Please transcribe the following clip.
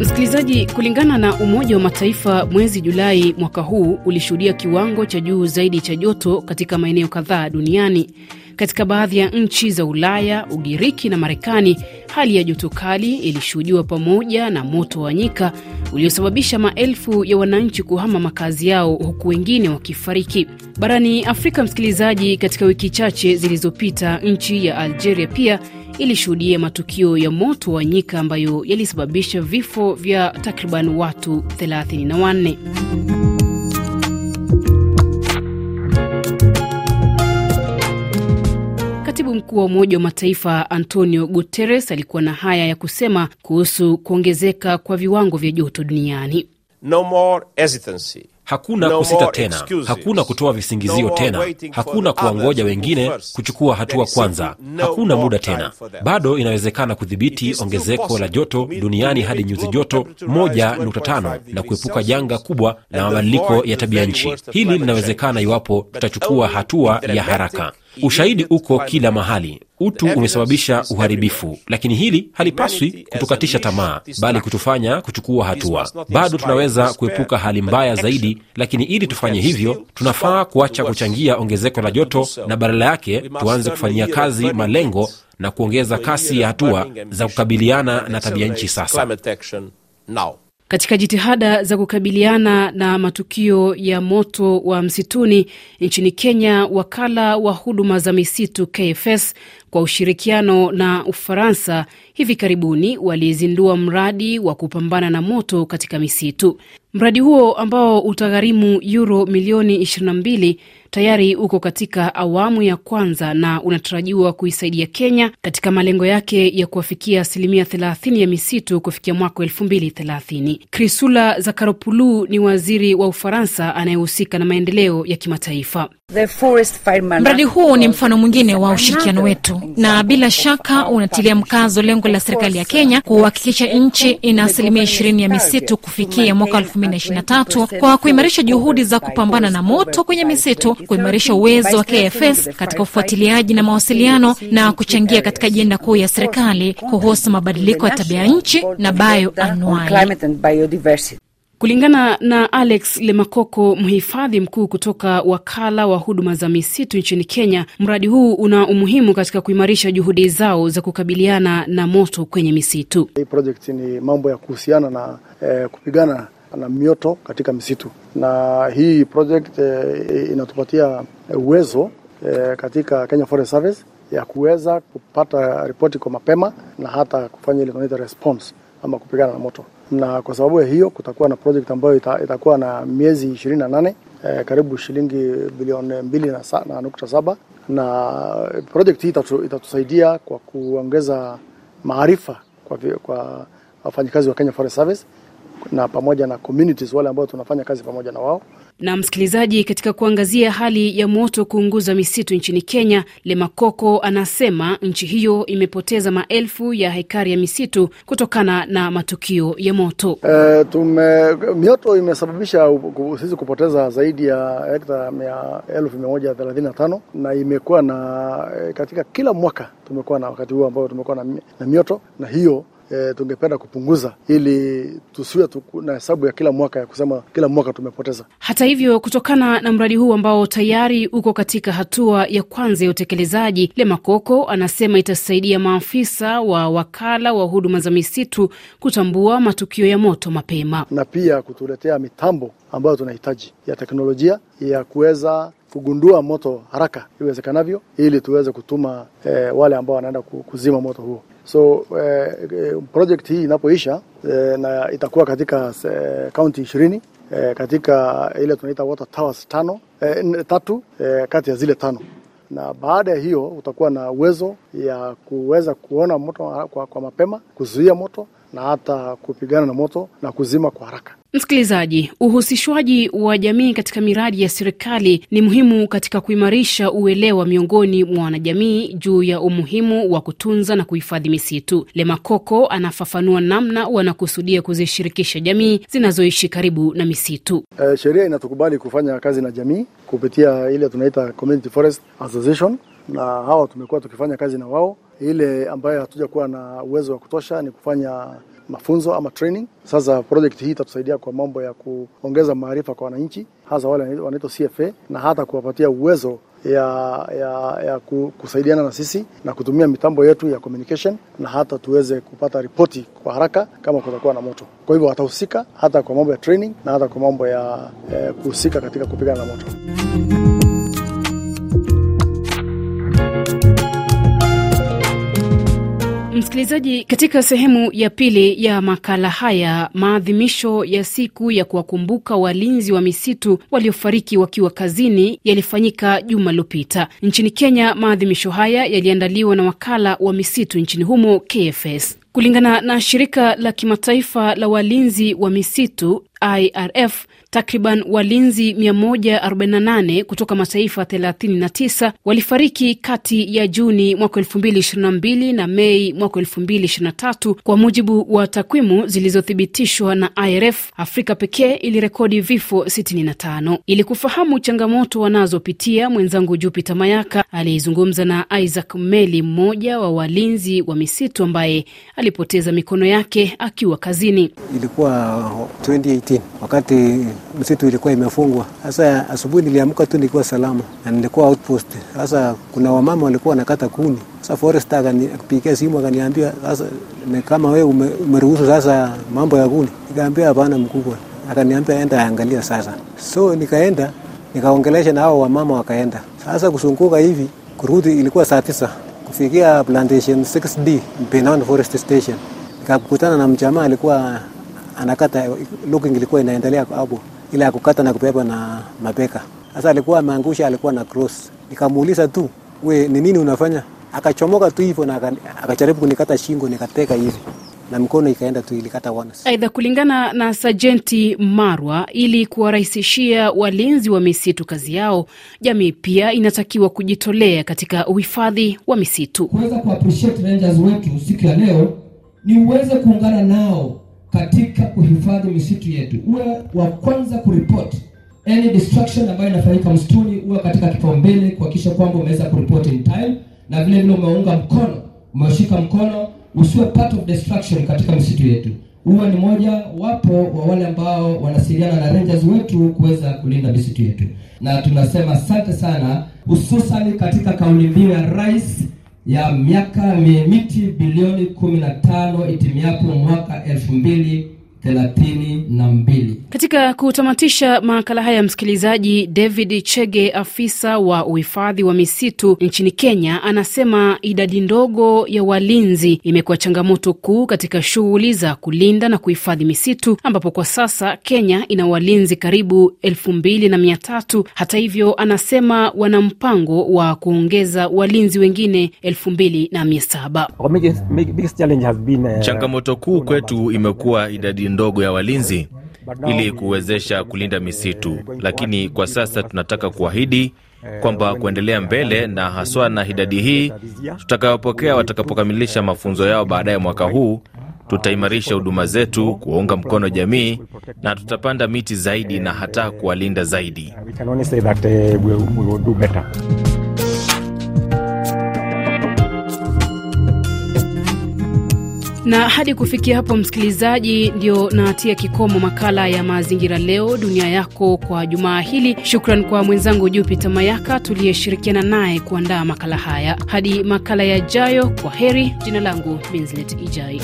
Msikilizaji, kulingana na Umoja wa Mataifa, mwezi Julai mwaka huu ulishuhudia kiwango cha juu zaidi cha joto katika maeneo kadhaa duniani. Katika baadhi ya nchi za Ulaya, Ugiriki na Marekani, hali ya joto kali ilishuhudiwa pamoja na moto wa nyika uliosababisha maelfu ya wananchi kuhama makazi yao huku wengine wakifariki. Barani Afrika, msikilizaji, katika wiki chache zilizopita, nchi ya Algeria pia ilishuhudia matukio ya moto wa nyika ambayo yalisababisha vifo vya takriban watu 34. Mkuu wa Umoja wa Mataifa Antonio Guterres alikuwa na haya ya kusema kuhusu kuongezeka kwa viwango vya joto duniani. No more hesitancy. Hakuna No kusita tena, excuses. hakuna kutoa visingizio No tena, hakuna kuwangoja wengine kuchukua hatua kwanza. no Hakuna muda tena, bado inawezekana kudhibiti ongezeko la joto duniani hadi nyuzi joto temperature 1.5 na kuepuka janga kubwa la mabadiliko ya tabia nchi. Hili linawezekana iwapo tutachukua hatua ya haraka. Ushahidi uko kila mahali. Utu umesababisha uharibifu, lakini hili halipaswi kutukatisha tamaa, bali kutufanya kuchukua hatua. Bado tunaweza kuepuka hali mbaya zaidi, lakini ili tufanye hivyo, tunafaa kuacha kuchangia ongezeko la joto na badala yake tuanze kufanyia kazi malengo na kuongeza kasi ya hatua za kukabiliana na tabia nchi sasa. Katika jitihada za kukabiliana na matukio ya moto wa msituni nchini Kenya, wakala wa huduma za misitu KFS kwa ushirikiano na Ufaransa hivi karibuni walizindua mradi wa kupambana na moto katika misitu. Mradi huo ambao utagharimu euro milioni 22 tayari uko katika awamu ya kwanza na unatarajiwa kuisaidia Kenya katika malengo yake ya kuwafikia asilimia 30 ya misitu kufikia mwaka 2030. Krisula Zakaropulu ni waziri wa Ufaransa anayehusika na maendeleo ya kimataifa. Mradi huu ni mfano mwingine wa ushirikiano wetu. Na bila shaka unatilia mkazo lengo la serikali ya Kenya kuhakikisha nchi ina asilimia ishirini ya misitu kufikia mwaka 2023 kwa kuimarisha juhudi za kupambana na moto kwenye misitu, kuimarisha uwezo wa KFS katika ufuatiliaji na mawasiliano na kuchangia katika ajenda kuu ya serikali kuhusu mabadiliko ya tabia nchi na bioanuai. Kulingana na Alex Lemakoko, mhifadhi mkuu kutoka wakala wa huduma za misitu nchini Kenya, mradi huu una umuhimu katika kuimarisha juhudi zao za kukabiliana na moto kwenye misitu. Hii project ni mambo ya kuhusiana na eh, kupigana na mioto katika misitu, na hii project eh, inatupatia uwezo eh, katika Kenya Forest Service ya kuweza kupata ripoti kwa mapema na hata kufanya ile response ama kupigana na moto, na kwa sababu ya hiyo kutakuwa na project ambayo ita, itakuwa na miezi ishirini na nane eh, karibu shilingi bilioni mbili na, sa, na nukta saba na project hii itatu, itatusaidia kwa kuongeza maarifa kwa, kwa wafanyakazi wa Kenya Forest Service na pamoja na communities wale ambao tunafanya kazi pamoja na wao. Na msikilizaji, katika kuangazia hali ya moto kuunguza misitu nchini Kenya, Lemakoko anasema nchi hiyo imepoteza maelfu ya hekari ya misitu kutokana na matukio ya moto. E, tume mioto imesababisha sisi kupoteza zaidi ya hekta mia elfu mia moja thelathini na tano na imekuwa na e, katika kila mwaka tumekuwa na wakati huo ambao tumekuwa na, na mioto na hiyo e, tungependa kupunguza ili tusiwe na hesabu ya kila mwaka ya kusema kila mwaka tumepoteza. Hata hivyo, kutokana na mradi huu ambao tayari uko katika hatua ya kwanza ya utekelezaji, Lemakoko anasema itasaidia maafisa wa wakala wa huduma za misitu kutambua matukio ya moto mapema. na pia kutuletea mitambo ambayo tunahitaji ya teknolojia ya kuweza kugundua moto haraka iwezekanavyo, ili tuweze kutuma eh, wale ambao wanaenda kuzima moto huo. So eh, eh, project hii inapoisha eh, na itakuwa katika eh, kaunti ishirini eh, katika ile tunaita water towers tano eh, tatu eh, kati ya zile tano na baada ya hiyo utakuwa na uwezo ya kuweza kuona moto kwa, kwa mapema, kuzuia moto na hata kupigana na moto na kuzima kwa haraka. Msikilizaji, uhusishwaji wa jamii katika miradi ya serikali ni muhimu katika kuimarisha uelewa miongoni mwa wanajamii juu ya umuhimu wa kutunza na kuhifadhi misitu. Lemakoko anafafanua namna wanakusudia kuzishirikisha jamii zinazoishi karibu na misitu. E, sheria inatukubali kufanya kazi na jamii kupitia ile tunaita Community Forest Association, na hawa tumekuwa tukifanya kazi na wao. Ile ambayo hatuja kuwa na uwezo wa kutosha ni kufanya mafunzo ama training. Sasa project hii itatusaidia kwa mambo ya kuongeza maarifa kwa wananchi, hasa wale wanaitwa CFA, na hata kuwapatia uwezo ya, ya, ya kusaidiana na sisi na kutumia mitambo yetu ya communication, na hata tuweze kupata ripoti kwa haraka kama kutakuwa na moto. Kwa hivyo watahusika hata kwa mambo ya training na hata kwa mambo ya eh, kuhusika katika kupigana na moto. Msikilizaji, katika sehemu ya pili ya makala haya, maadhimisho ya siku ya kuwakumbuka walinzi wa misitu waliofariki wakiwa kazini yalifanyika juma lililopita nchini Kenya. Maadhimisho haya yaliandaliwa na wakala wa misitu nchini humo KFS. Kulingana na shirika la kimataifa la walinzi wa misitu IRF, takriban walinzi 148 kutoka mataifa 39 walifariki kati ya Juni mwaka 2022 na Mei mwaka 2023 kwa mujibu wa takwimu zilizothibitishwa na IRF. Afrika pekee ilirekodi vifo 65. Ili kufahamu changamoto wanazopitia, mwenzangu Jupiter Mayaka aliyezungumza na Isaac Meli, mmoja wa walinzi wa misitu ambaye alipoteza mikono yake akiwa kazini. Ilikuwa 2018 wakati msitu ilikuwa imefungwa. Sasa asubuhi niliamka tu nikiwa salama na nilikuwa outpost. Sasa kuna wamama walikuwa wanakata kuni. Sasa forester akanipigia simu akaniambia, sasa kama wewe ume, umeruhusu sasa mambo ya kuni. Nikaambia hapana, mkubwa. Akaniambia enda angalia sasa. So nikaenda nikaongelesha na hao wamama, wakaenda sasa kusunguka hivi kurudi, ilikuwa saa tisa kufikia plantation 6D Benon Forest Station, nikakutana na mjamaa alikuwa anakata looking, ilikuwa inaendelea hapo, ile ya kukata na kubeba na mabeka. Sasa alikuwa ameangusha, alikuwa na cross. Nikamuuliza tu, we ni nini unafanya? Akachomoka tu hivyo na akajaribu kunikata shingo, nikateka hivi na mkono ikaenda tu ilikata once. Aidha, kulingana na Sajenti Marwa, ili kuwarahisishia walinzi wa misitu kazi yao, jamii pia inatakiwa kujitolea katika uhifadhi wa misitu. Kuweza kuappreciate rangers wetu siku ya leo ni uweze kuungana nao katika kuhifadhi misitu yetu, uwe wa kwanza kuripoti any destruction ambayo inafanyika msituni, uwe katika kipaumbele kuhakikisha kwamba umeweza kuripoti in time, na vile vile umeunga mkono, umeshika mkono, usiwe part of destruction katika misitu yetu, uwe ni moja wapo wa wale ambao wanasiliana na rangers wetu kuweza kulinda misitu yetu, na tunasema asante sana, hususani katika kauli mbiu ya rais ya miaka miti bilioni 15 itimiapo mwaka elfu mbili thelathini na mbili. Katika kutamatisha makala haya, msikilizaji, David Chege, afisa wa uhifadhi wa misitu nchini Kenya, anasema idadi ndogo ya walinzi imekuwa changamoto kuu katika shughuli za kulinda na kuhifadhi misitu, ambapo kwa sasa Kenya ina walinzi karibu elfu mbili na mia tatu. Hata hivyo, anasema wana mpango wa kuongeza walinzi wengine elfu mbili na mia saba. Changamoto kuu kwetu imekuwa idadi ndogo ya walinzi ili kuwezesha kulinda misitu, lakini kwa sasa tunataka kuahidi kwamba kuendelea mbele na haswa na idadi hii tutakayopokea watakapokamilisha mafunzo yao baadaye mwaka huu, tutaimarisha huduma zetu, kuwaunga mkono jamii na tutapanda miti zaidi na hata kuwalinda zaidi. Na hadi kufikia hapo, msikilizaji, ndio natia kikomo makala ya mazingira leo dunia yako kwa jumaa hili. Shukran kwa mwenzangu Jupita Mayaka tuliyeshirikiana naye kuandaa makala haya. Hadi makala yajayo, kwa heri. Jina langu Minzlet Ijai.